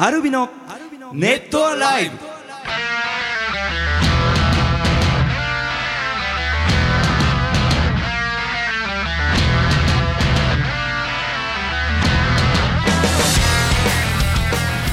アルビのネットライブ。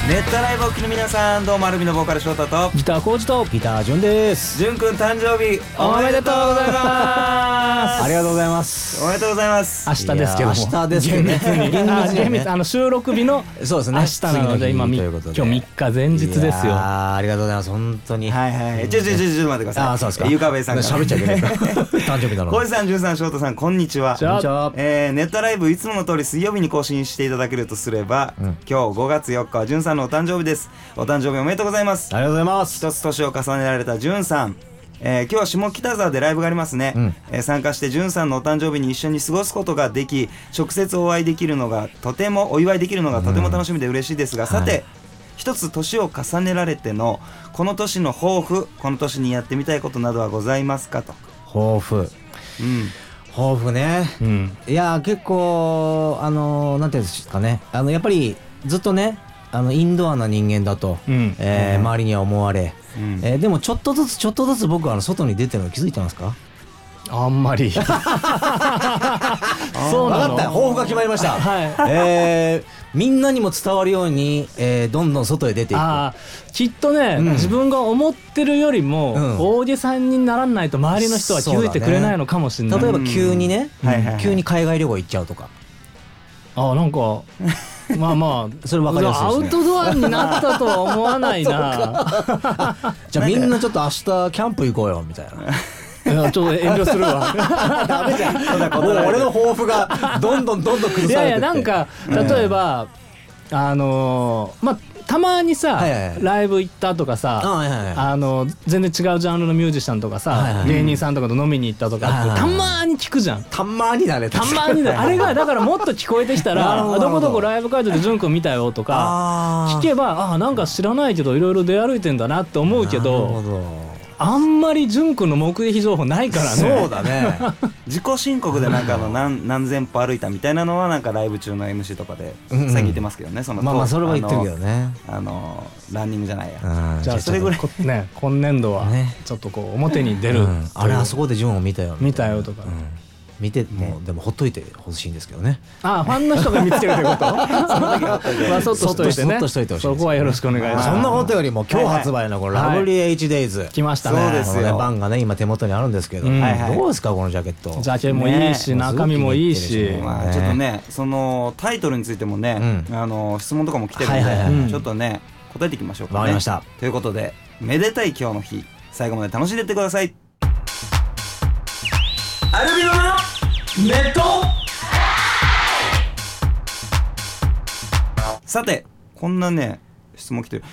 ネットアライブをお聞きの皆さんどうもアルビのボーカル翔太とギターコーチとギタージュンです。じゅんくん誕生日おめでとうございます ありがとうございます。おめでとうございます明日ですけども明日ですけどね厳密あの収録日のそうですね。明日なので今今日3日前日ですよありがとうございます。本当に。はいはいちょちょちょちょ待ってくださいあーそうですか。ゆかべいさんから喋っちゃいけない。誕生日なのに。小路さん、じゅんさん、翔太さん、こんにちは。じゃあこんにちは。えー、ネットライブいつもの通り水曜日に更新していただけるとすれば、うん今日5月4日はじゅんさんのお誕生日です。お誕生日おめでとうございます。ありがとうございます。一つ年を重ねられたじゅんさん。えー今日は下北沢でライブがありますね、うん。えー参加してじゅんさんのお誕生日に一緒に過ごすことができ直接お会いできるのがとてもお祝いできるのがとても楽しみで嬉しいですが、さて、はい一つ年を重ねられてのこの年の抱負この年にやってみたいことなどはございますかと、抱負。うん、抱負ね。うん。いやー結構あのーなんていうんですかね。あのやっぱりずっとねあのインドアな人間だと、うん。えー周りには思われ。うん。えーでもちょっとずつちょっとずつ僕はあの外に出てるの気づいてますか？あんまり。そうなの？分かった。抱負が決まりました。はい。えーみんなにも伝わるように、えーどんどん外へ出ていく。きっとね、うん。自分が思ってるよりも、うん。大げさんにならないと周りの人は気づいてくれないのかもしれない、例えば急にね、うん急に海外旅行行っちゃうとか。あなんか まあまあそれ分かりやすいですね。アウトドアになったとは思わないな。じゃあみんなちょっと明日キャンプ行こうよみたいな。いやちょっと遠慮するわ。ダメじゃん俺の抱負がどんどんどんどん崩いやいされてって。やなんか例えば、あのーまあたまにさ、はいはいはい。ライブ行ったとかさ、あはいはいはい。あの全然違うジャンルのミュージシャンとかさ、はいはい。芸人さんとかと飲みに行ったとかはいはいたまに聞くじゃん。たまにだねたまにだ あれがだからもっと聞こえてきた ならどど。こどこライブ会場で潤くん見たよとか聞けばあなんか知らないけどいろいろ出歩いてんだなって思うけどあんまり潤くんの目撃情報ないからね。そうだね。自己申告でなんかあの何何千歩歩いたみたいなのはなんかライブ中の MC とかで最近言ってますけどね、そのまあまあそれは言ってるけどね。ねあのランニングじゃないや、うん。じゃあそれぐらい。こね今年度はね。ちょっとこう表に出るうん。あれあそこでジュンを見たよ。見たよとか。うん見てもうでもほっといてほしいんですけどね。あファンの人が見つけるってこと？まあそっとしといてね。そっとしといてほしいそこはよろしくお願いします。そんなことよりも今日発売のこのラブリー H-Days 来ましたね。そうですよ。このねバンがね今手元にあるんですけど、うん。はいはい。どうですかこのジャケット？ジャケもいいし、ね。中身もいいし。ちょっとねそのタイトルについてもね、うん。あの質問とかも来てるんで、はいはいはい。ちょっとね答えていきましょうかね。わかりました。ということでめでたい今日の日。最後まで楽しんでってくださいアルビノのネット。さてこんなね質問来てる。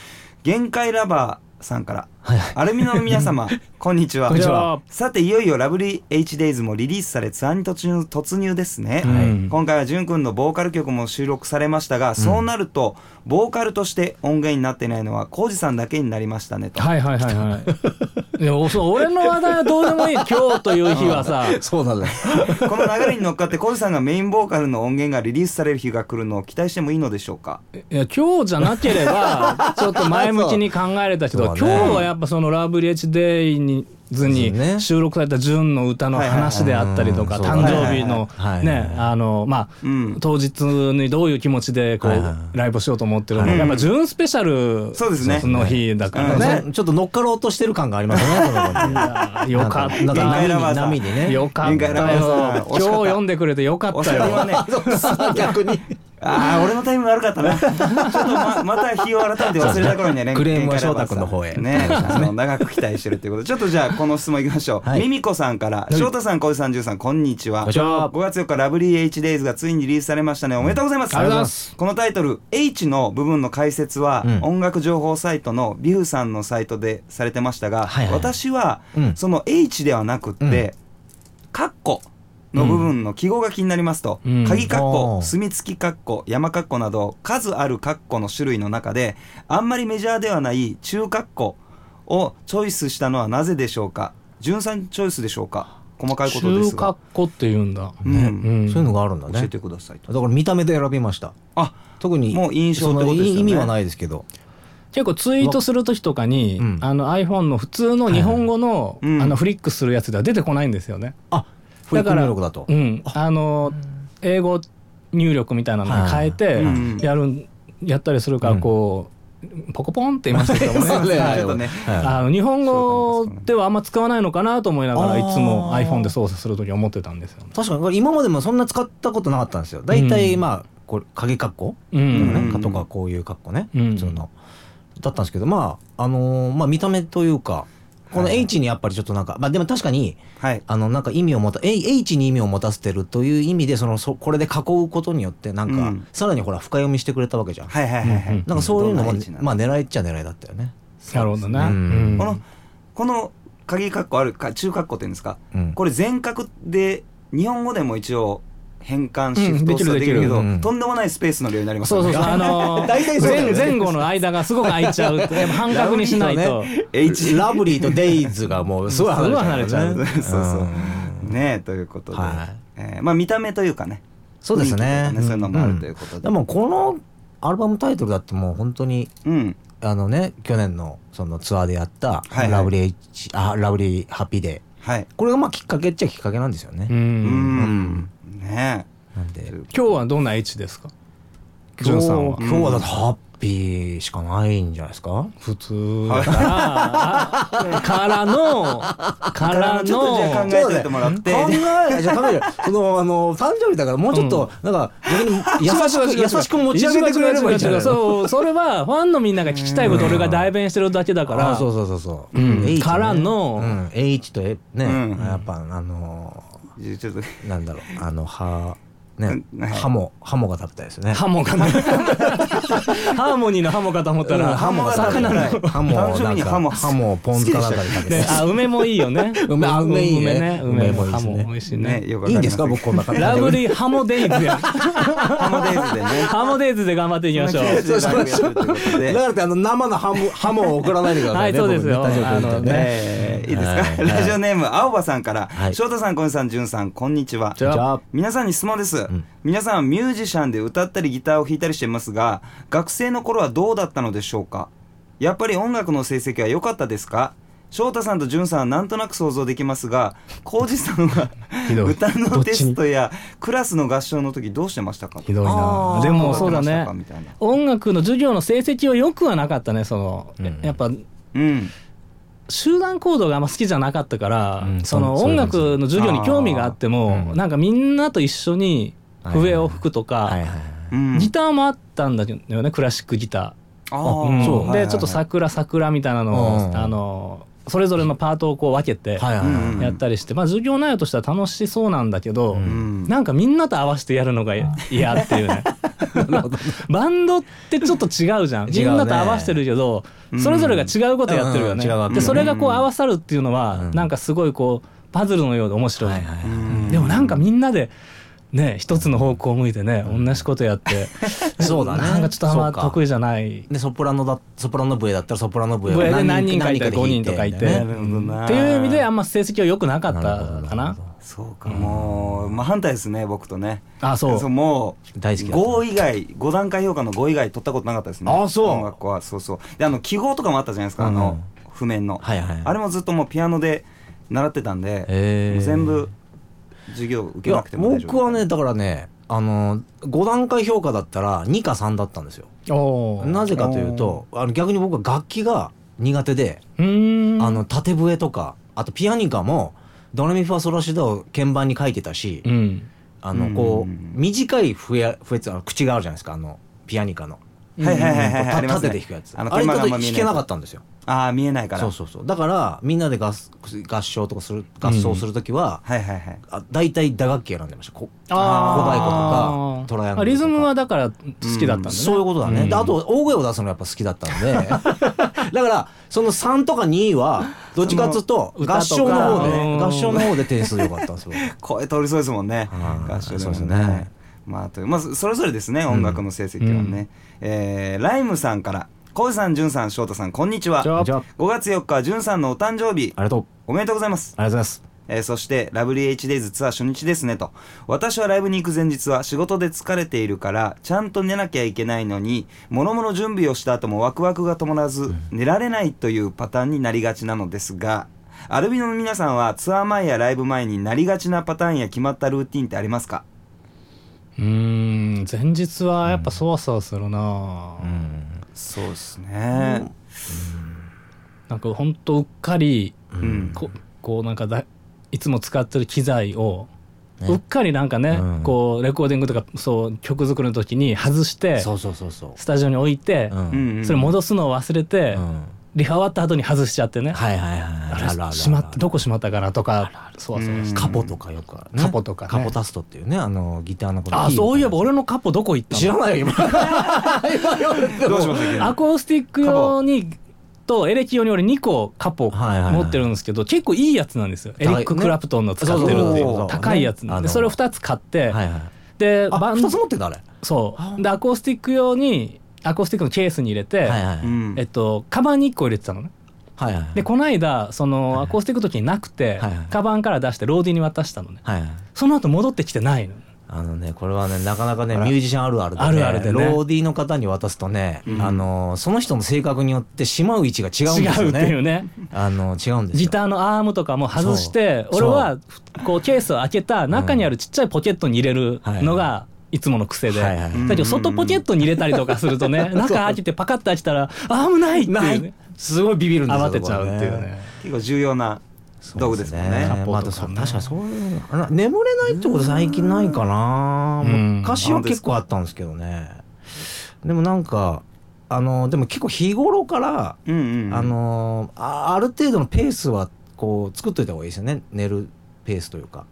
限界ラバーさんから。はいはい。アルミノの皆様 こんにちは。こんにちは。さていよいよラブリー H-Days もリリースされツアーに突入突入ですね、うん。今回はじゅんくんのボーカル曲も収録されましたが、そうなるとボーカルとして音源になっていないのはコウジさんだけになりましたねと、はいはいはいはい。いやそう俺の話題はどうでもいい。今日という日はさ。そうだね この流れに乗っかってコウジさんがメインボーカルの音源がリリースされる日が来るのを期待してもいいのでしょうか？いや今日じゃなければちょっと前向きに考えれたけど、ね。今日はやっぱその「ラブリーチデイに図にそうね。収録された純の歌の話であったりとか、誕生日のねあのまあ、うん。当日にどういう気持ちでこう、ライブしようと思ってるのか、やっぱ純スペシャルそうですね。の日だからね。ちょっと乗っかろうとしてる感がありますね よかった。波に波にね。よかったよ。今日読んでくれてよかったよ。逆にああ俺のタイム悪かったな。ちょっとままた日を改めて忘れた頃にねクレームは翔太君の方へ。ね あの長く期待してるということで。ちょっとじゃあこの質問いきましょう、はい。ミミコさんから。翔太さん小井さんじゅうさんこんにちは。こんにちは。5月4日ラブリー H-Days がついにリリースされましたね。おめでとうございます。ありがとうございます。このタイトル H の部分の解説は、うん。音楽情報サイトのビフさんのサイトでされてましたが、はいはい。私は、うん。その H ではなくって、カッコの部分の記号が気になりますと、うん。鍵カッコおー。墨付きカッコ山カッコなど数あるカッコの種類の中であんまりメジャーではない中カッコをチョイスしたのはなぜでしょうか？純さんチョイスでしょうか？細かいことです中が格好って言うんだ。うん。うん。そういうのがあるんだね。教えてくださいと。だから見た目で選びました。あ特にもう印象ってことですよね。意味はないですけど。結構ツイートする時とかに、うん。あの iPhone の普通の日本語の,、はいあのフリックするやつでは出てこないんですよね。あだと。うん、あ。の英語入力みたいなのに変えてやる、やったりするからこう、ポコポンって言いましたけどもね。あの日本語ではあんま使わないのかなと思いながらいつも iPhone で操作する時思ってたんですよね。い。確かに。これ今までもそんな使ったことなかったんですよ。大体うん。まあこれ鍵括弧？うとかとかこういう格好ね、うん。普通の。だったんですけどまああのーまあ見た目というかこのはい H にやっぱりちょっとなんか、まあでも確かにはい。あのなんか意味を持た H に意味を持たせてるという意味でそのそこれで囲うことによってなんか、うん。さらにほら深読みしてくれたわけじゃん、はいはいはいはい、うん。なんかそういうのも、まあ狙いっちゃ狙いだったよね、なるほどね。うん。うん。このこの鍵括弧あるか中括弧っていうんですか？うん。これ全角で日本語でも一応変換シうんフトできるけど、とんでもないスペースの量になりますよね。そうそうそう、あのー 大体前前後の間がすごく空いちゃう半角にしないと。H ラブリーとデイズがもうすごい離れちゃう、ね、すごい離れちゃう。そうそううんねえということで、はいえーまあ見た目というかねそうですねそういうのもあるということで、でもこのアルバムタイトルだってもう本当にうんあのね去年のそのツアーでやったはいはいラブリー H、あラブリーハッピーデーはいこれがまあきっかけっちゃきっかけなんですよね、う。うんんね。なんで。今日はどんな位置ですか？今日ジュンさんは。今日はだってハッピーしかないんじゃないですか？普通だから、あからの、からちょっとじゃあ考の、えててもらって。考えじゃあ考える。そのあの 誕生日だからもうちょっとなんか逆に優しく優しく持ち上げてくれればいいんじゃなそう、それはファンのみんなが聞きたいことを俺が代弁してるだけだから。あそうそうそうそう、うん。H ねからの。うん。H とえね、うん。やっぱあのちょっとなんだろう。あのはねハモハモが食べたいですね。ハモかな。ハーモニーのハモかと思ったら、うんハモが食べた。いハモなんかハモ。をポン酢かなんか。で食べてね、あ梅もいいよね。梅あ梅いいね。梅ね。梅梅もいいですねハモ美味しいね。いいんですか僕こんな感じで。ラブリーハモデイズや。ハモデイズでね。ハモデイズで頑張っていきましょう。そうしましょうだからってあの生のハムハモを送らないでくださいねはいそうですよ。あのね。えーいいですか、はい。ラジオネーム青葉さんから、はい。翔太さん小西さん淳さんこんにちは。皆さんに質問です、ん。皆さんはミュージシャンで歌ったりギターを弾いたりしていますが学生の頃はどうだったのでしょうか？やっぱり音楽の成績は良かったですか？翔太さんと淳さんはなんとなく想像できますが浩二さんは 歌のテストやクラスの合唱の時どうしてましたか？ひどい。な。でもそうだね。音楽の授業の成績は良くはなかったね。その、うん。やっぱうん集団行動があんま好きじゃなかったから、うんその音楽の授業に興味があっても、なんかみんなと一緒に笛を吹くとか、はいはいはいうん。ギターもあったんだよねクラシックギタあー。ーうん。はいはいはい。でちょっと桜桜みたいなのを、うん。あのそれぞれのパートをこう分けてやったりして、まあ授業内容としては楽しそうなんだけど、うん。なんかみんなと合わせてやるのが嫌っていう ね。バンドってちょっと違うじゃん、ね。みんなと合わせてるけど、うん。それぞれが違うことやってるよね、うん違うわけでそれがこう合わさるっていうのは、うん。なんかすごいこうパズルのようで面白い、はいはいうんでもなんかみんなでね一つの方向を向いてね、同じことやって そうだね。なんかちょっとあんま得意じゃない。でソプラノだソプラノ笛だったらソプラノ笛で何人かいてで5人とかいて、ね。っていう意味であんま成績は良くなかったかな。そうかもう真反対ですね僕とね。あそう。もう大好きだった。5以外5段階評価の5以外取ったことなかったですね。あそう。音楽は。そうそう。であの記号とかもあったじゃないですか、あうん。の譜面の、はいはいあれもずっともうピアノで習ってたんで、全部授業受けなくても大丈夫僕はねだからねあの5段階評価だったら2か3だったんですよ。なぜかというとあの逆に僕は楽器が苦手で、あの縦笛とかあとピアニカもドレミファソラシドを鍵盤に書いてたし、うん。あのこう、うん。短い笛笛って口があるじゃないですかあのピアニカの、はいはいはいはい、ありますね。縦で弾くやつ。あのあれだと弾けなかったんですよ。ああ見えないから。そうそうそう。だからみんなで合合唱とかする合奏する時は、はいはいはい。あ大体打楽器選んでました。こ小太鼓とかトライアングルとか。あリズムはだから好きだったんだね、そういうことだね、うん。であと大声を出すのがやっぱ好きだったんで。だからその3とか2はどっちかっつうとその合唱の方で歌とかうん。合唱の方で点数良かったんですよ。声通りそうですもんね。うん。合唱でもそうですねまあというまあそれぞれですね音楽の成績はね、えーライムさんから浩司さん、じゅんさん、翔太さん、こんにちは。じゃあじゃあ5月4日、じゅんさんのお誕生日。あ、りがとう。おめでとうございます。ありがとうございます。えーそしてラブリー HDays ツアー初日ですねと。私はライブに行く前日は仕事で疲れているからちゃんと寝なきゃいけないのに諸々準備をした後もワクワクが止まらず、寝られないというパターンになりがちなのですがアルビノの皆さんはツアー前やライブ前になりがちなパターンや決まったルーティンってありますか？うーん前日はやっぱそわそわするな、うんそうですね。なんかほんとうっかりうん。ここうなんかだいつも使ってる機材を、ね。うっかりなんかね、うん。こうレコーディングとかそう曲作りの時に外してそうそうそうそう。スタジオに置いて、うんうんうん。それ戻すのを忘れて、うんリハ終わった後に外しちゃってね、はいはいはいしまどこしまったかなとか。そうそうう。んカポとかよく。あるねカポとかね。カポタストっていうねあのギターのことあそういえば俺のカポどこ行ったの？知らないよ今。どうしましたアコースティック用にとエレキ用に俺2個カポ持ってるんですけど結構いいやつなんですよ。エリック・クラプトンの使ってるっていう。高いやつでそれを2つ買ってであバン二つ持ってたあれ。そう。でアコースティック用にアコースティックのケースに入れて、はいはいうん。えっとカバンに1個入れてたのね。はいはいでこの間そのアコースティックの時になくて、はいはい。カバンから出してローディーに渡したのね。はいはい。その後戻ってきてないの。あのねこれはねなかなかねミュージシャンあるあるで、ね、あるあるでね。ローディーの方に渡すとね、うん。あのその人の性格によってしまう位置が違うんですよ違うっていうね。ねあの違うんですよ。ギターのアームとかも外して俺はこうケースを開けた中にあるちっちゃいポケットに入れるのがいつもの癖で、はいはい。うんだけど外ポケットに入れたりとかするとね中開けてパカッと開けたらアームないってね。すごいビビるんですよ慌てちゃうっていうね。結構重要な道具ですもんね。カポまあ、確かにそういう眠れないってこと最近ないかな、うん。昔は結構あったんですけどね。でもなんかあのでも結構日頃から、うんうんうん。あのあある程度のペースはこう作っといた方がいいですよね。寝るペースというか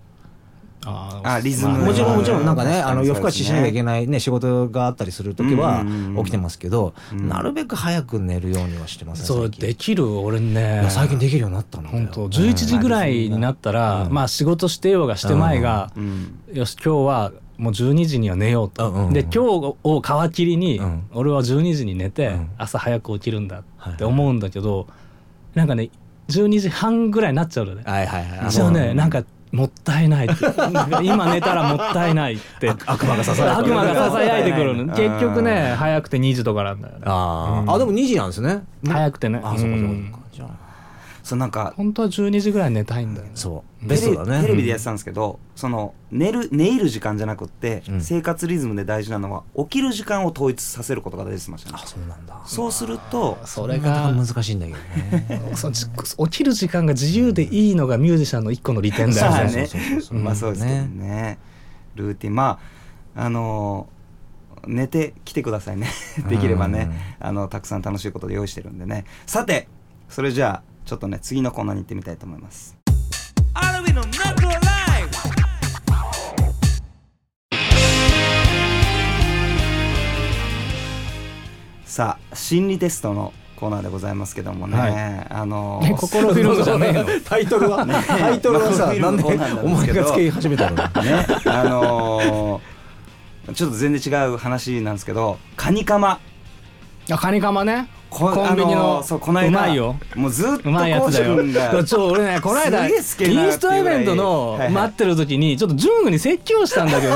ああリズムまあもちろんもちろんなんかねあの夜更かししなきゃいけないね仕事があったりする時は起きてますけど、うん。なるべく早く寝るようにはしてますねそう最近。できる俺ね。最近できるようになったんだよ本当11時ぐらいになったら、うん。まあ仕事してようがしてまいが、うん。よし今日はもう12時には寝ようと、で今日を皮切りに、うん。俺は12時に寝て、うん。朝早く起きるんだって思うんだけど、なんかね12時半ぐらいになっちゃうのね。はいはいはい。じゃあねなんかもったいないって。今寝たらもったいないって。悪悪魔がささやいて悪魔がささやいてくる結局ね早くて2時とかなんだよね。あー、あでも2時なんですね。早くてね。あそうかそううん。かそうなんか本当は12時ぐらいに寝たいんだよね。そう。テレビベストだね。テレビでやってたんですけど、その寝る寝入る時間じゃなくって、うん。生活リズムで大事なのは起きる時間を統一させることが大事って言ってまあしたね。そうなんだ。そうするとそれなかながか難しいんだけどね。そ 起きる時間が自由でいいのがミュージシャンの一個の利点だよね。そうねそう。そうそうそうまあそうですけどね。ルーティン。まああのー寝てきてくださいね。できればね。あのたくさん楽しいことで用意してるんでね。さてそれじゃあちょっとね次のコーナーに行ってみたいと思います。さあ心理テストのコーナーでございますけどもね、はい。あのーね心フィルムじゃねえの。タイトルはタイトルはさまあなんでお前が付け始めたのね あのーちょっと全然違う話なんですけどカニカマあカニカマね。こコンビニあのそうこの間うまいよ。もうずっとうまいやつだよ。ちょ俺ねこの間インすげえ好きになるっストイベントの待ってる時にちょっとジュングに説教したんだけど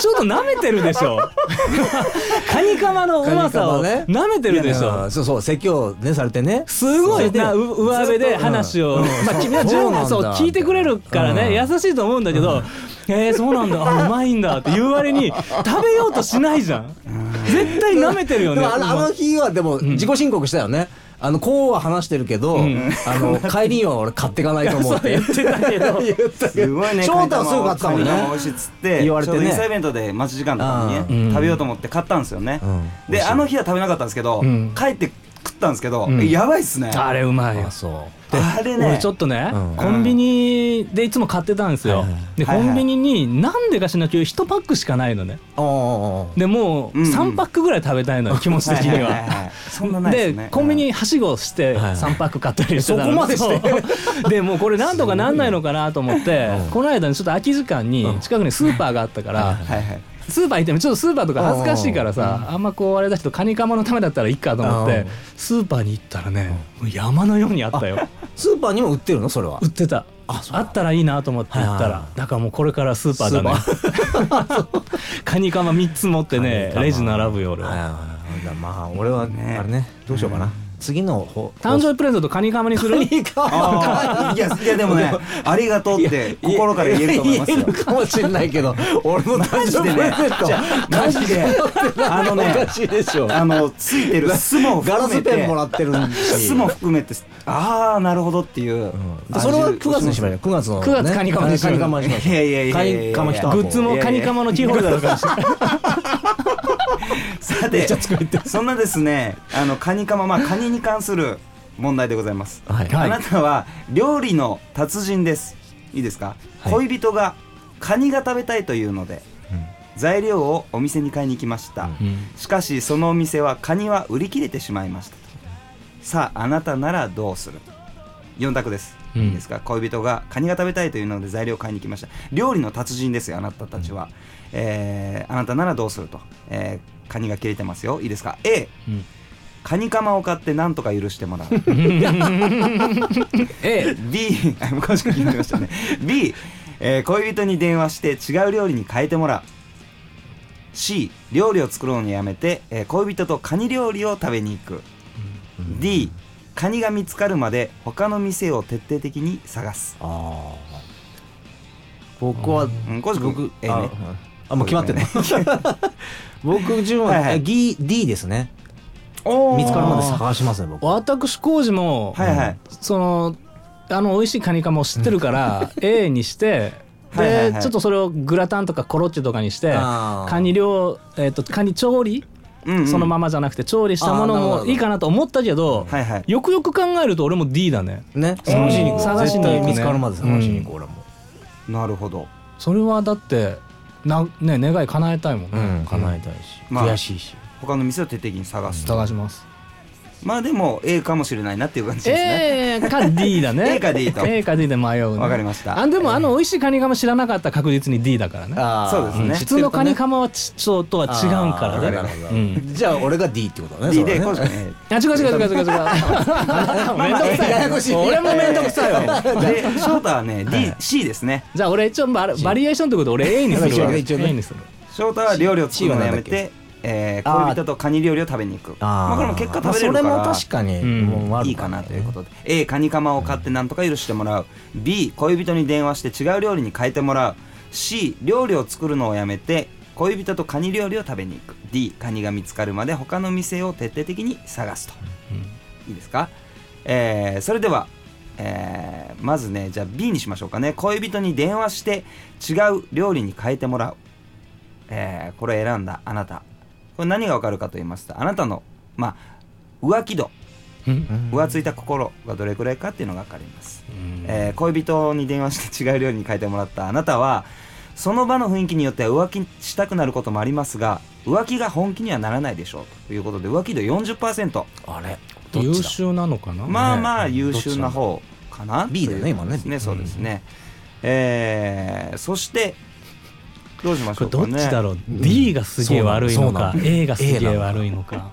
ちょっと舐めてるでしょ。カニカマのうまさを舐めてるでしょ。いやそうそう説教ねされてね。すごい。な上辺で話を、うん。まあ君はそうなんだ。そう聞いてくれるからね、優しいと思うんだけど、えー、そうなんだ。あうまいんだ。って言う割に食べようとしないじゃん。絶対舐めてるよね。でもあのあの日はでも自己申告したよねあのこうは話してるけど、ん。あの 帰りは俺買っていかないと思うって。言って たけど。すごいね翔太はすぐ買ってたもんね。美味しいっつって言われてね。イベントで待ち時間とかにね、うん。食べようと思って買ったんですよね、うん。であの日は食べなかったんですけど、うん。帰って食ったんですけど、ん。やばいっすね。あれうまいよ。あそう。あれね俺ちょっとね、うん。コンビニでいつも買ってたんですよ、ではいはいコンビニになんでかしなきゃ1パックしかないのね。でもううんうん。3パックぐらい食べたいのよ気持ち的には。いいいそんなないでですねコンビニはしごしてはい3パック買ったりしてたのそこまでして。でもうこれなんとかなんないのかなと思ってうん。この間にちょっと空き時間に近くにスーパーがあったからはいはいスーパー行ってもちょっとスーパーとか恥ずかしいからさあんまこうあれだけどカニカマのためだったらいいかと思ってうん。スーパーに行ったらね山のようにあったよ。スーパーにも売ってるのそれは？売ってた。あったらいいなと思って行ったらだからもうこれからスーパーだね。カニカマ3つ持ってねレジ並ぶよ俺は。まあ俺はね。あれねどうしようかな次の方誕生日プレゼントカニカマにする？いやいやでもね ありがとうって心から言えると思いますよかもしれないけど俺の誕マジでね。じゃあマジで。あのねあのついてる巣も含めてスペンもらってる巣も含めてああなるほどっていう、でそれは9月にしましょう。9月のね9月カニカマにしましょう。カニカマグッズもカニカマのキーホルダーかもしれない さてそんなですねあのカニカマまあカニに関する問題でございます、はい。あなたは料理の達人です。いいですか、はい。恋人がカニが食べたいというので、材料をお店に買いに来ました、うん。しかしそのお店はカニは売り切れてしまいましたと。さああなたならどうする？4択です、うん。いいですか？恋人がカニが食べたいというので材料を買いに来ました。料理の達人ですよあなたたちは、えーあなたならどうすると、えーカニが切れてますよ。いいですか？A うん。カニカマを買ってなんとか許してもらう。A B あ詳しく聞いてましたね。B、えー恋人に電話して違う料理に変えてもらう。C 料理を作ろうのやめて、えー恋人とカニ料理を食べに行く、D カニが見つかるまで他の店を徹底的に探す。ああ僕はうん。僕 A ねああもう決まってる ね僕順ははいはい。D D ですね。見つかるまで探しますね僕。私工事もはいはい、そのあの美味しいカニカマを知ってるから A にして はいはいはい。でちょっとそれをグラタンとかコロッケとかにしてカニ料えっとカニ調理？うんうん。そのままじゃなくて調理したものもいいかなと思ったけどはいはい。よくよく考えると俺も D だね。ね探しに行く探しに行くね。絶対見つかるまで探しに行く俺も。なるほど。それはだってなね願い叶えたいもんうねん叶えたいし。まあ悔しいし。他の店を徹底的に探すと、探しますまあでも A かもしれないなっていう感じですね。A か D だね。A か D と。A か D で迷うね。わかりました。あでもあの美味しいカニカマ知らなかったら確実に D だからね。あーそうですね。普通のカニカマはちょっとは違うんからね。うん。じゃあ俺が D ってことだね D でコウジ君 A あ違う違う違う違う違う。めんどくさい。ややこしい。俺もめんどくさいよ。で翔太はね D、C ですね。じゃあ俺一応バリバリエーションってことで俺 A にするわ。一応ね。A にする翔太は料理を作るのをやめて、えー恋人とカニ料理を食べに行く。あー。まあこれも結果食べれるから、まあそれも確かにいいかなということで。A カニカマを買ってなんとか許してもらう。B 恋人に電話して違う料理に変えてもらう。C 料理を作るのをやめて恋人とカニ料理を食べに行く。D カニが見つかるまで他の店を徹底的に探すと、いいですか、えーそれでは、えーまずねじゃあ B にしましょうかね。恋人に電話して違う料理に変えてもらう、えーこれ選んだあなたこれ何がわかるかと言いますとあなたのまあ浮気度うん。浮ついた心がどれくらいかっていうのが分かります、えー恋人に電話して違う料理に変えてもらったあなたはその場の雰囲気によっては浮気したくなることもありますが浮気が本気にはならないでしょうということで浮気度40%あれどっちだ？優秀なのかな？まあまあね優秀な方かな？B だ？よね今ね。そうですね、えーそしてどうしましょうかね。どっちだろう？D がすげえ悪いのか A がすげえ悪いのか。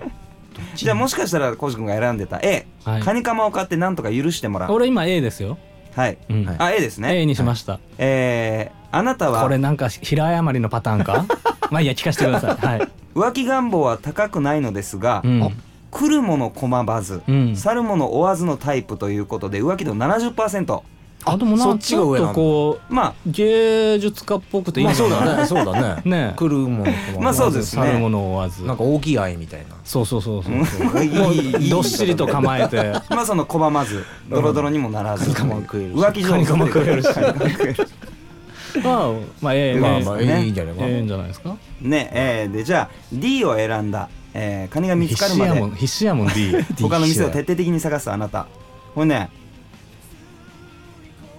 じゃあもしかしたらコウジ君が選んでた A、はい。カニカマを買ってなんとか許してもらう。俺今 A ですよ。はい、うん。はい。あ A ですね。A にしました。えーあなたは？これなんか平誤りのパターンか？まあいいや聞かせてください。はい。浮気願望は高くないのですが、うん。来るもの拒ばず、うん。去るもの追わずのタイプということで浮気度70%あでもなそっんちょっちが上なのとこまう芸術家っぽくていいまあそうだね。そうだね。ね。来るものまあそうですね。去るものを追わず。なんか大きい愛みたいな。そうそうそうそうあいいもいいうどっしりと構えて。まあその拒まずドロドロにもならず、カニカマ食えるし。浮気上手カニカマ食えるし。まあまあ A まあまあまあいいんじゃないか。いいんじゃないですか？ねえーでじゃあ D を選んだ、えー、カニが見つ必かるまで。死やもん必死やもん D 他の店を徹底的に探すあなた。これね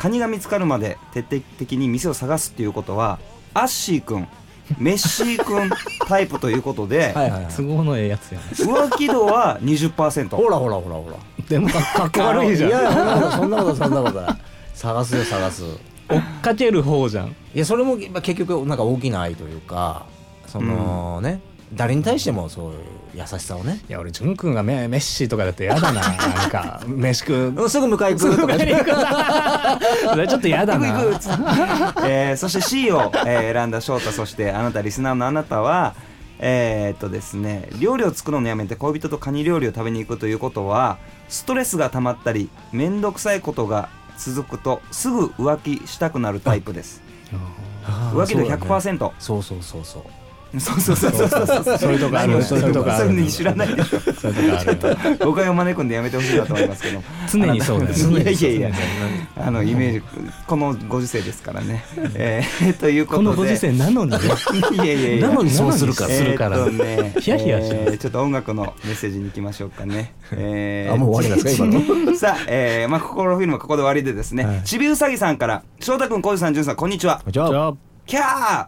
カニが見つかるまで徹底的に店を探すっていうことはアッシー君メッシー君タイプということで、はいはいはい。都合のええやつやね。浮気度は20%ほらほらほらほら。でもかかっこ悪いじゃん。いやいやそんなことそんなこと探すよ探す。追っかける方じゃん。いやそれもまあ結局なんか大きな愛というかそのね誰に対してもそう優しさをね。いや俺淳君がメメッシとかだって嫌だな。なんか飯食う。うんすぐ迎え行くとかね。それちょっと嫌だな。えーそして C を、えー選んだ翔太そしてあなたリスナーのあなたはえーっとですね料理を作るのやめて恋人とカニ料理を食べに行くということはストレスが溜まったり面倒くさいことが続くとすぐ浮気したくなるタイプです。浮気度100%そうそうそうそうそうそうそうそうそうそう。そういうとこある。そういうとこある。そういうの知らないでしょそういうとこある。誤解を招くんでやめてほしいなと思いますけど。常にそう いやいやいや。あのイメージこのご時世ですからね、えー、ということで。このご時世なのに？ね いやいやいや。なのにそうするかするから。とねヒヤヒヤします。えーちょっと音楽のメッセージに行きましょうかね、えーあもう終わりですか今の？さあ、えー、まあ心フィルムはここで終わりでですね、はい。ちびうさぎさんから翔太君小路さんじゅんさんこんにちは。じゃあじゃあキャー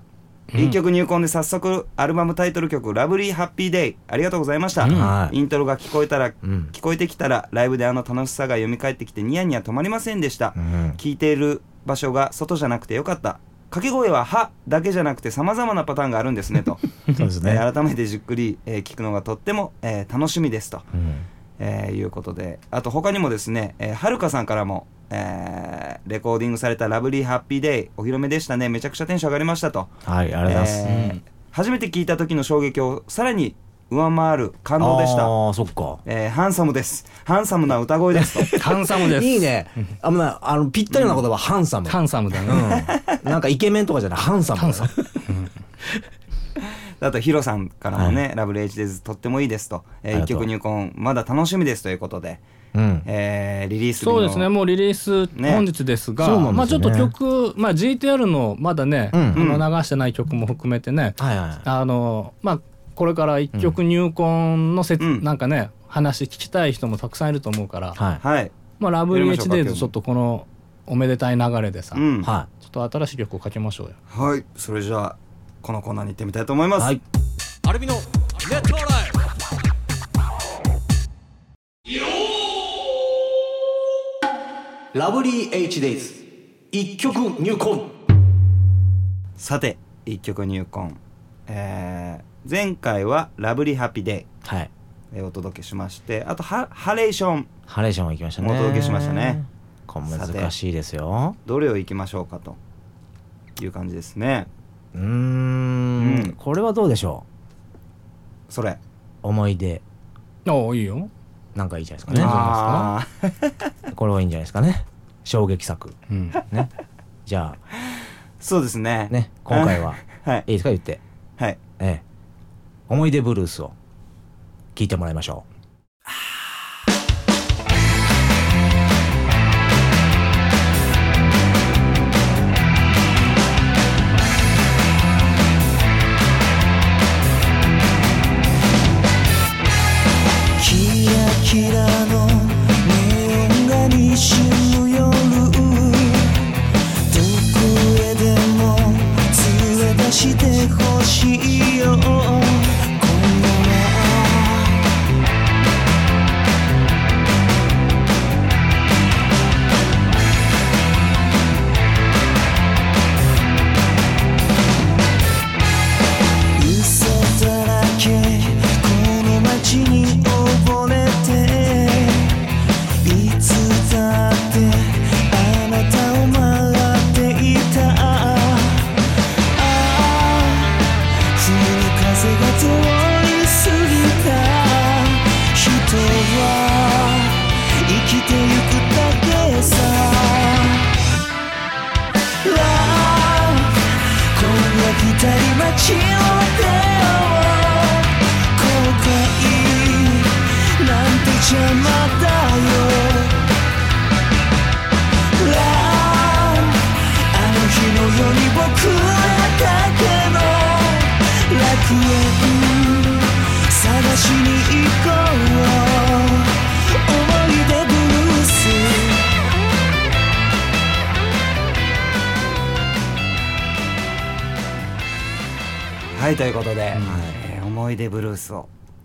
一曲入魂で早速アルバムタイトル曲「ラブリーハッピーデイ」ありがとうございました、うん。はい。イントロが聞こえたら、ん。聞こえてきたらライブであの楽しさが蘇ってきてニヤニヤ止まりませんでした、うん。聞いている場所が外じゃなくてよかった。掛け声は「は」だけじゃなくてさまざまなパターンがあるんですねと、そうですね。えー改めてじっくり、えー聞くのがとっても、えー楽しみですと、うんえーいうことであと他にもですね、えーはるかさんからも、えーレコーディングされた「 Lovely Happy Day」お披露目でしたね。めちゃくちゃテンション上がりましたと。はいありがとうございます。えーうん。初めて聞いた時の衝撃をさらに上回る感動でした。ああそっか。えーハンサムです。ハンサムな歌声です。と ハンサムです。いいね。あのなあのぴったりな言葉ハンサム。ハンサムだね。うん。なんかイケメンとかじゃない。ハンサム。ハンサムあとヒロさんからもね「ラブレイジデイズとってもいいですと」えー一曲入魂まだ楽しみですということで、うん。えーリリースそうですね。もうリリースね。本日ですが、そうなんですよね。まあちょっと曲、まあ、GTR のまだね、うん。あの流してない曲も含めてね、はいはいあのまあこれから一曲入魂のせ、うん。なんかね話聞きたい人もたくさんいると思うから、はい。はい、まあ、ラブリーやりましょうか HDays ちょっとこのおめでたい流れでさ、うん。はちょっと新しい曲をかけましょうよ。はい、それじゃあこのコーナーに行ってみたいと思います、いはい。アルビのネットライラブリー H デイズ一曲入魂。さて一曲入魂、えー前回は「ラブリーハッピーデイ。はい」えーお届けしましてあとハ「ハレーション。ハレーションも行きましたね。お届けしましたね。難しいですよ」どれを行きましょうかという感じですねうーん。うん。これはどうでしょそれ。う思い出。おおいいよ。なんかいいじゃないですかね。これはいいんじゃないですかね。衝撃作。うん、ね。じゃそうですね。あね。今回は。はい。いいですか？言って。はい。ええ。思い出ブルースを聞いてもらいましょキ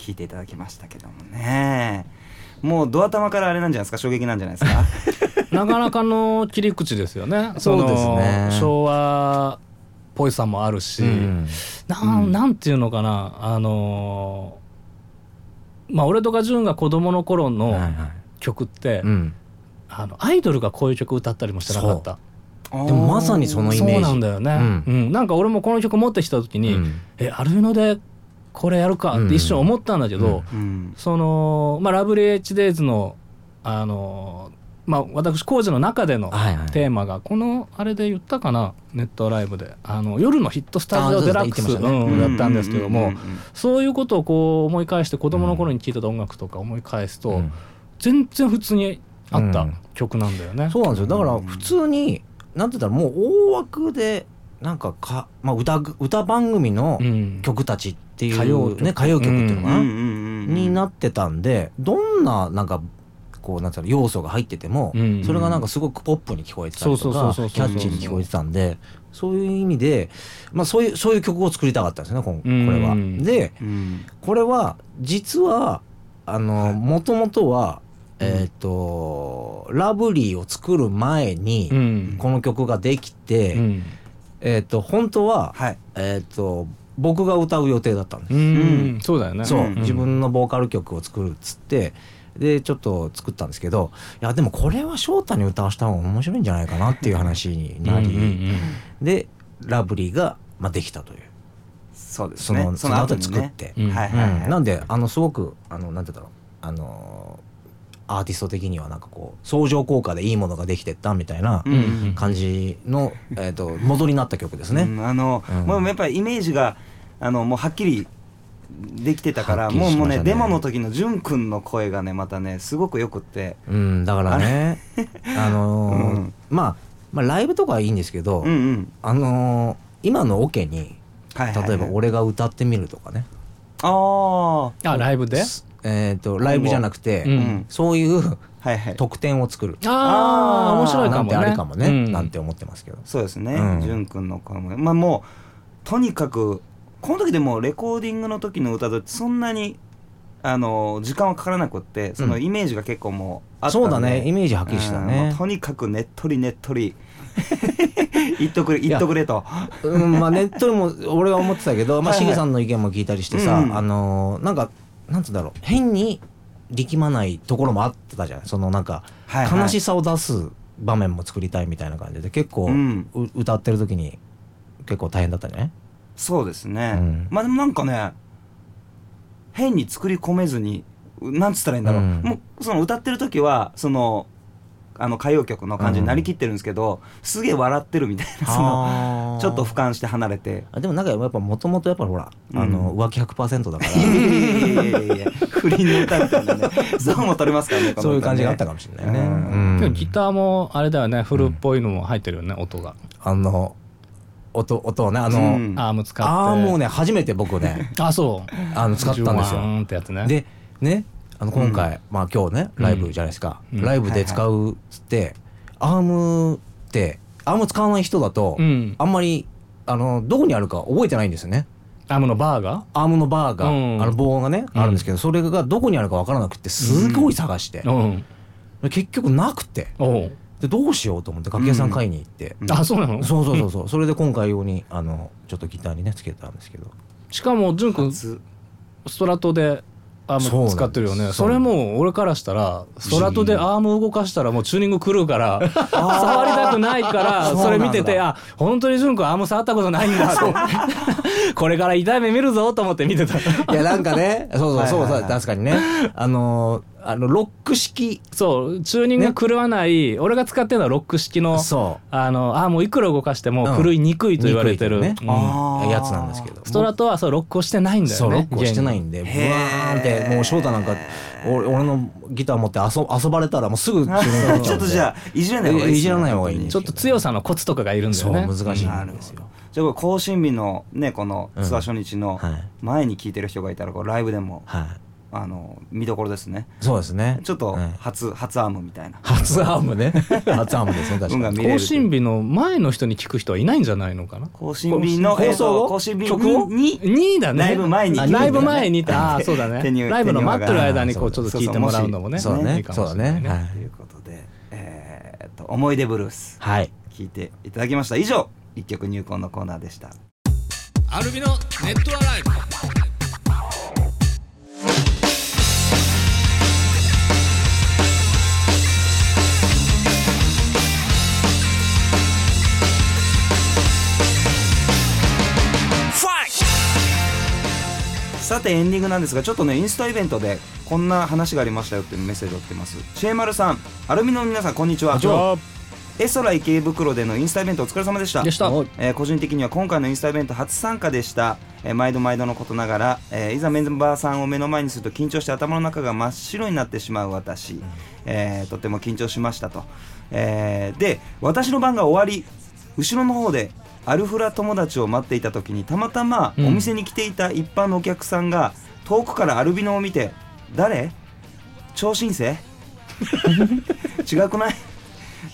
聞いていただきましたけどもね。もうドア玉からあれなんじゃないですか？衝撃なんじゃないですか？なかなかの切り口ですよね。そうですね。昭和っぽいさもあるし、うん。なんなんていうのかな？あのーまあ俺とか潤が子供の頃はいのはい。曲って、うん。あのアイドルがこういう曲歌ったりもしてなかった。でもまさにそのイメージ。そうなんだよね、うん。うん。なんか俺もこの曲持ってきた時に、うん。えアルビノでこれやるかって一瞬思ったんだけど、その、まあ、ラブリー HDays のあのまあ私工事の中でのテーマがこのあれで言ったかなネットライブで。あの夜のヒットスタジオあデラックス、だ言ったんだったんですけども、そういうことをこう思い返して子供の頃に聴いてた音楽とか思い返すと、うん。全然普通にあったうん。曲なんだよね。そうなんですよ。だから普通になんて言ったらもう大枠でなんかか、まあ、歌歌番組のうん。曲たちっていう、歌謡曲。ね、歌謡曲っていうのかな、うんうんうんうん。になってたんでどんななんかこうなんていうの要素が入ってても、うんそれがなんかすごくポップに聞こえてたりそうとかそうそうそうキャッチーに聞こえてたんでそういう意味で、まあ、そういうそういう曲を作りたかったんですねこん。これは。うんでうん。これは実はあのもともとはえっ、とラブリーを作る前に、うん。この曲ができて、うんえっ、と本当は、はい。えっ、と僕が歌う予定だったんです。うん。そうだよね。そう、うん自分のボーカル曲を作るっつってでちょっと作ったんですけどいやでもこれは翔太に歌わせた方が面白いんじゃないかなっていう話になり、うんうんうん。でラブリーが、まあ、できたという。そうですね。そのその後に作っねて、うん。はいはいはい。うん。なんであのすごくあのなんて言うんだろう。あのアーティスト的にはなんかこう相乗効果でいいものができてったみたいなうん。うん感じの、えー、と元になった曲ですね。うんあの、うん。もうやっぱりイメージがあのもうはっきりできてたから、もうもうねねデモの時の潤くんの声がねまたねすごくよくって。うん、だからねあのー うん。まあ、まあライブとかはいいんですけど、うんうん。あのー今のオケにはいはいはい。例えば俺が歌ってみるとかね、あああライブで？えー、とライブじゃなくて、うんうん。そういうはいはい。特典を作る。ああ面白いなんかもね。てありかもね、うん。なんて思ってますけど。そうですね。うん。潤、くんの声もまあもうとにかくこの時でもうレコーディングの時の歌とそんなにあの時間はかからなくってそのうん。イメージが結構もうあったんで、そうだね。イメージはっきりしたうん。もねう。とにかくねっとりねっとり。言っとくれ言っとくれと。うん、まあネットにも俺は思ってたけど、まあ、しげさんの意見も聞いたりしてさ、うんうん。あのーなんかなんつうんだろう。変に力まないところもあってたじゃないそのなんか悲しさを出す場面も作りたいみたいな感じで結構、うん。う歌ってる時に結構大変だったね。そうですね、うん。まあでもなんかね変に作り込めずにうなんつったらいいんだろう、うん。もうその歌ってる時はそのあの歌謡曲の感じになりきってるんですけど、すげえ笑ってるみたいなそのちょっと俯瞰して離れて。あでもなんかやっぱもともとやっぱほら、うん。あの浮気100%だから。いやいやいやいやいや不倫の歌みたいなね。そうも取れますからねそういう感じがあったかもしれないね。うん。うん。でもギターもあれだよねフルっぽいのも入ってるよね音が。あの音音をねあの、うん。アーム使って。ああもうね初めて僕ね あそう。あの使ったんですよ。でねあの今回、まあ今日ねライブじゃないですか、うん。ライブで使うっつって、アームってアーム使わない人だと、うん。あんまりあのどこにあるか覚えてないんですよね。アームのバーが？アームのバーが、うん。あの棒がね、うん。あるんですけどそれがどこにあるかわからなくてすごい探して、うん。結局なくて。でどうしようと思って楽器屋さん買いに行って、うん。あそうなの？そうそうそうそう。それで今回用にあのちょっとギターにねつけたんですけど。しかも潤くん初。ストラトでアーム使ってるよね。それもう俺からしたらストラトでアーム動かしたらもうチューニング狂うから触りたくないからそれ見ててあ本当に潤くんアーム触ったことないんだと これから痛い目見るぞと思って見てた。いやなんかね。そうそうそうそうはいはい。はい確かにね。あのーあのロック式。そうチューニング狂わない、俺が使ってるのはロック式のそう。あのあもういくら動かしてもうん。狂いにくいと言われてる、にくいといううん。やつなんですけど。ストラトはそうロックをしてないんだよねそうロックをしてないんでブワへーーンってもう翔太なんか俺俺のギター持って遊遊ばれたらもうすぐチューニング取っちょっとじゃあいじらない方がいいね。いじらない方がいいんですちょっと強さのコツとかがいるんだそうよね難しいなんですよ。じゃあこれ更新日のねこのツアー初日のはい。前に聴いてる人がいたらこうライブでもはいあの見どころですね。そうですね。ちょっとはい。初初アームみたいな。初アームね。初アームですね確かに。運が見れる更新日の前の人に聞く人はいないんじゃないのかな？更新日のえー放送をと更新日に2位だね。ライブ前に。あライブ前にああ そうだね。ライブの待ってる間にこうち手ょっと聞いてもらうのもね。そうだねそうだね。はい。ということでえーっと思い出ブルース。はい。聞いていただきました。以上一曲入魂のコーナーでした。アルビのネットアライブさてエンディングなんですがちょっとねインスタイベントでこんな話がありましたよっていうメッセージを送ってます。シェーマルさんアルミの皆さんこんにちは。じゃあエソラ池袋でのインスタイベントお疲れ様でした。でした。えー個人的には今回のインスタイベント初参加でした、えー毎度毎度のことながら、えーいざメンバーさんを目の前にすると緊張して頭の中が真っ白になってしまう私、えーとても緊張しましたと、えーで私の番が終わり後ろの方でアルフラ友達を待っていた時にたまたまうん。お店に来ていた一般のお客さんが遠くからアルビノを見て「誰？超新星違くない？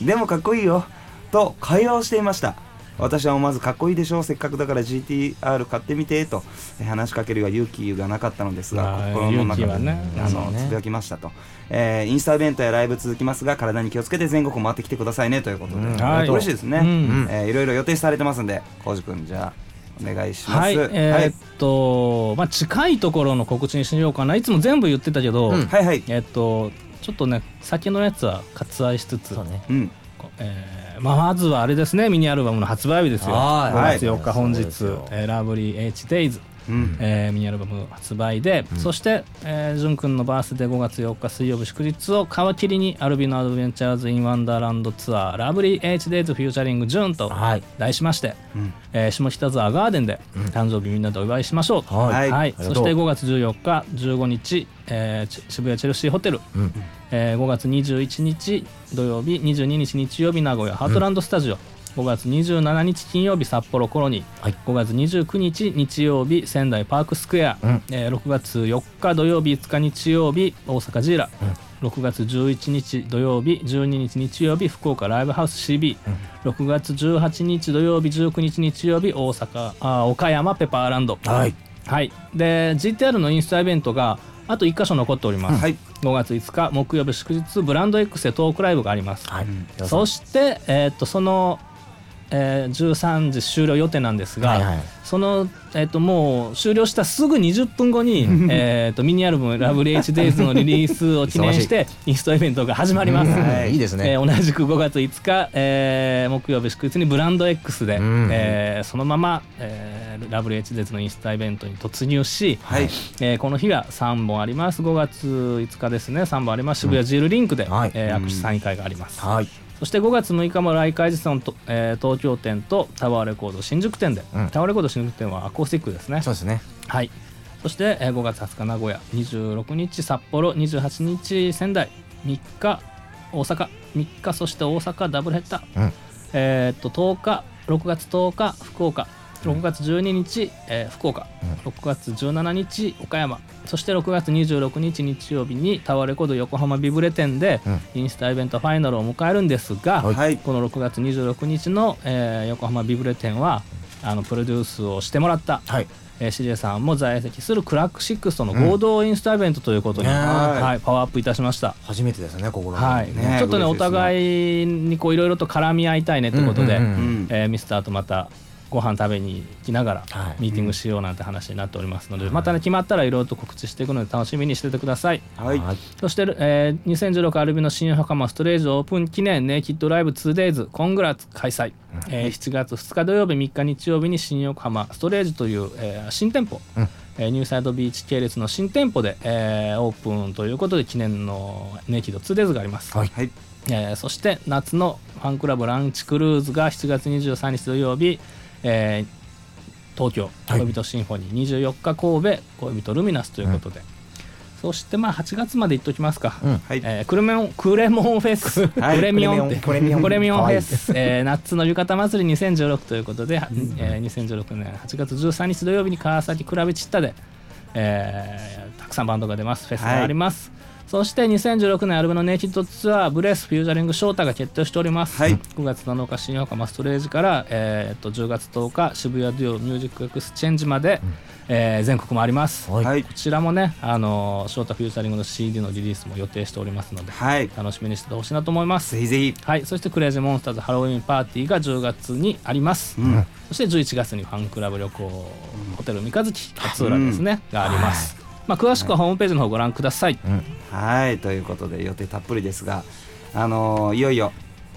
でもかっこいいよ。と会話をしていました私は思わずかっこいいでしょう。せっかくだから GTR 買ってみてとえー話しかけるが勇気がなかったのですが心の中で、ねあのつぶやきましたと、えーインスタイベントやライブ続きますが体に気をつけて全国を回ってきてくださいねということで、うんはい。嬉しいですね、うん。えーいろいろ予定されてますんで浩司君じゃあお願いします。はい、えーっと、まあ近いところの告知にしようかないつも全部言ってたけど、うん。はいはい。えーっとちょっとね先のやつは割愛しつつ、そうね。うん。こえーまあ、まずはあれですね。ミニアルバムの発売日ですよ。はい。5月4日本日。そうですよ「えー Lovely H Days」うん。えーミニアルバム発売で、そして、えー、ジュン君のバースデー5月4日水曜日祝日を皮切りにアルビノ Adventures in Wonderland Tour。ラブリー H デイズフューチャリングジュンとはい。題しまして、うん。えー下北沢ガーデンで誕生日みんなでお祝いしましょう、はい。はい。そして5月14日15日、えーち渋谷チェルシーホテル、うんえー5月21日土曜日22日日曜日名古屋ハートランドスタジオ、5月27日金曜日札幌コロニー、はい。5月29日日曜日仙台パークスクエア、うん。えー6月4日土曜日5日日曜日大阪ジーラ、6月11日土曜日12日日曜日福岡ライブハウス CB、6月18日土曜日19日日曜日大阪あー岡山ペパーランド。はい。はい、で GTR のインスタイベントがあと1箇所残っております、はい5月5日木曜日祝日ブランド X でトークライブがあります、はい。そして、えー、とその、えー13時終了予定なんですが、はいはいその、えー、ともう終了したすぐ20分後に えーとミニアルバム「ラブリー HDays」のリリースを記念して インスタイベントが始まります、はい。いいですね。えー同じく5月5日、えー木曜日祝日にブランド X で、うん。えーそのまま、えーラブリー HDays のインスタイベントに突入し、はい。えーこの日が3本あります。5月5日ですね。3本あります。渋谷ジールリンクで、はい。えー握手サイン会があります、はいそして5月6日も来海実のと、えー東京店とタワーレコード新宿店で、うん。タワーレコード新宿店はアコースティックですね。そうですね。はい。そして、えー5月20日名古屋26日札幌28日仙台3日大阪3日そして大阪ダブルヘッダー、うん。えーっと10日6月10日福岡6月12日、えー福岡、6月17日岡山。そして6月26日日曜日にタワーレコード横浜ビブレ店でうん。インスタイベントファイナルを迎えるんですが、はい。はいこの6月26日の、えー横浜ビブレ店はあのプロデュースをしてもらった、はい。えー、CJ さんも在籍するクラックシックスとの合同インスタイベントということに、うん。はい、パワーアップいたしました。初めてですね心はい。ねちょっとねね。互いにこういろいろと絡み合いたいねってことで、うんうんうんうん。えーミスターとまたご飯食べに行きながらはい。ミーティングしようなんて話になっておりますので、またね決まったらいろいろと告知していくので楽しみにしててください。はい。そして、えー2016アルビの新横浜ストレージオープン記念ネイキッドライブ 2days コングラッツ開催、えー7月2日土曜日3日日曜日に新横浜ストレージという、えー新店舗、うん。えーニューサイドビーチ系列の新店舗で、えーオープンということで記念のネイキッド 2days があります、はい。はいえーそして夏のファンクラブランチクルーズが7月23日土曜日、えー東京はい恋人シンフォニー24日神戸恋人ルミナスということで、そしてまあ8月まで行っときますか、うん。はい。えークレメオンクレモンフェス、はい。クレミオンって。クレミオンクレミオン。フェス、えー夏の浴衣祭り2016ということで、えー2016年8月13日土曜日に川崎クラブチッタで、えーたくさんバンドが出ます。フェスがあります、そして2016年アルバムのネイキッドツアーブレスフュージャリングショータが決定しております、はい。9月7日新横浜ストレージから、えー、と10月10日渋谷デュオミュージックエクスチェンジまで、えー全国もあります、はい。はいこちらもね、あのーショータフューチャリングの CD のリリースも予定しておりますので、はい。楽しみにしててほしいなと思います。ぜひぜひ。はい、そしてクレイジーモンスターズハロウィンパーティーが10月にあります、ん。そして11月にファンクラブ旅行、ホテル三日月勝浦ですね、があります、まあ、詳しくはホームページの方ご覧ください、はいということで予定たっぷりですがあのーいよいよ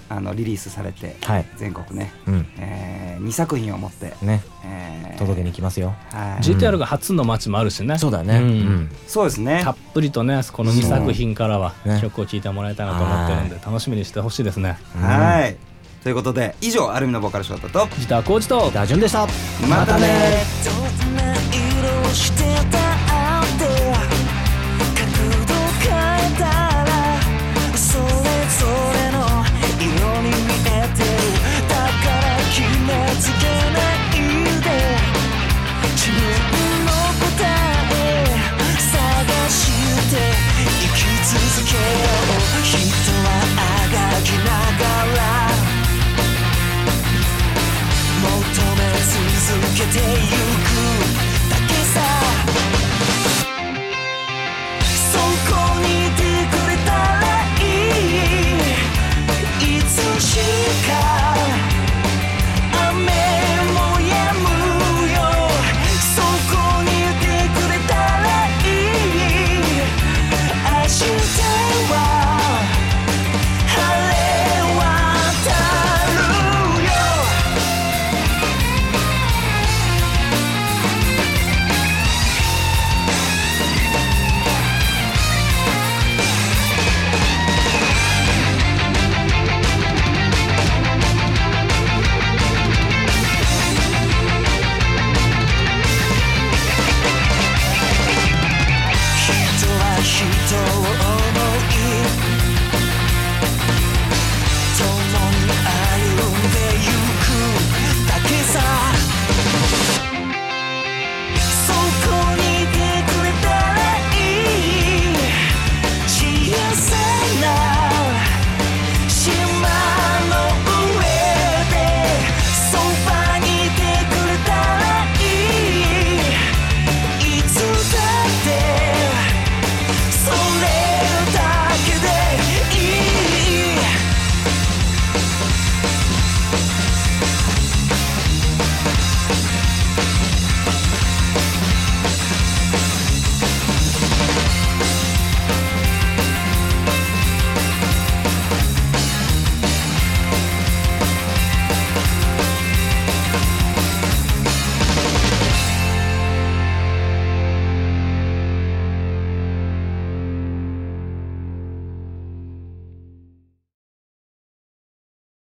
あのリリースされて、はい。全国ね、うん。え2作品を持って、ね。えー届けに行きますよ。はい、GTR が初の街もあるしね、そうだね。うん。うん。そうですね。たっぷりとねこの2作品からはね。曲を聴いてもらいたいなと思ってるんで楽しみにしてほしいですね。はい。ということで以上アルミのボーカルショートとギターコーチとダジュンでした。またね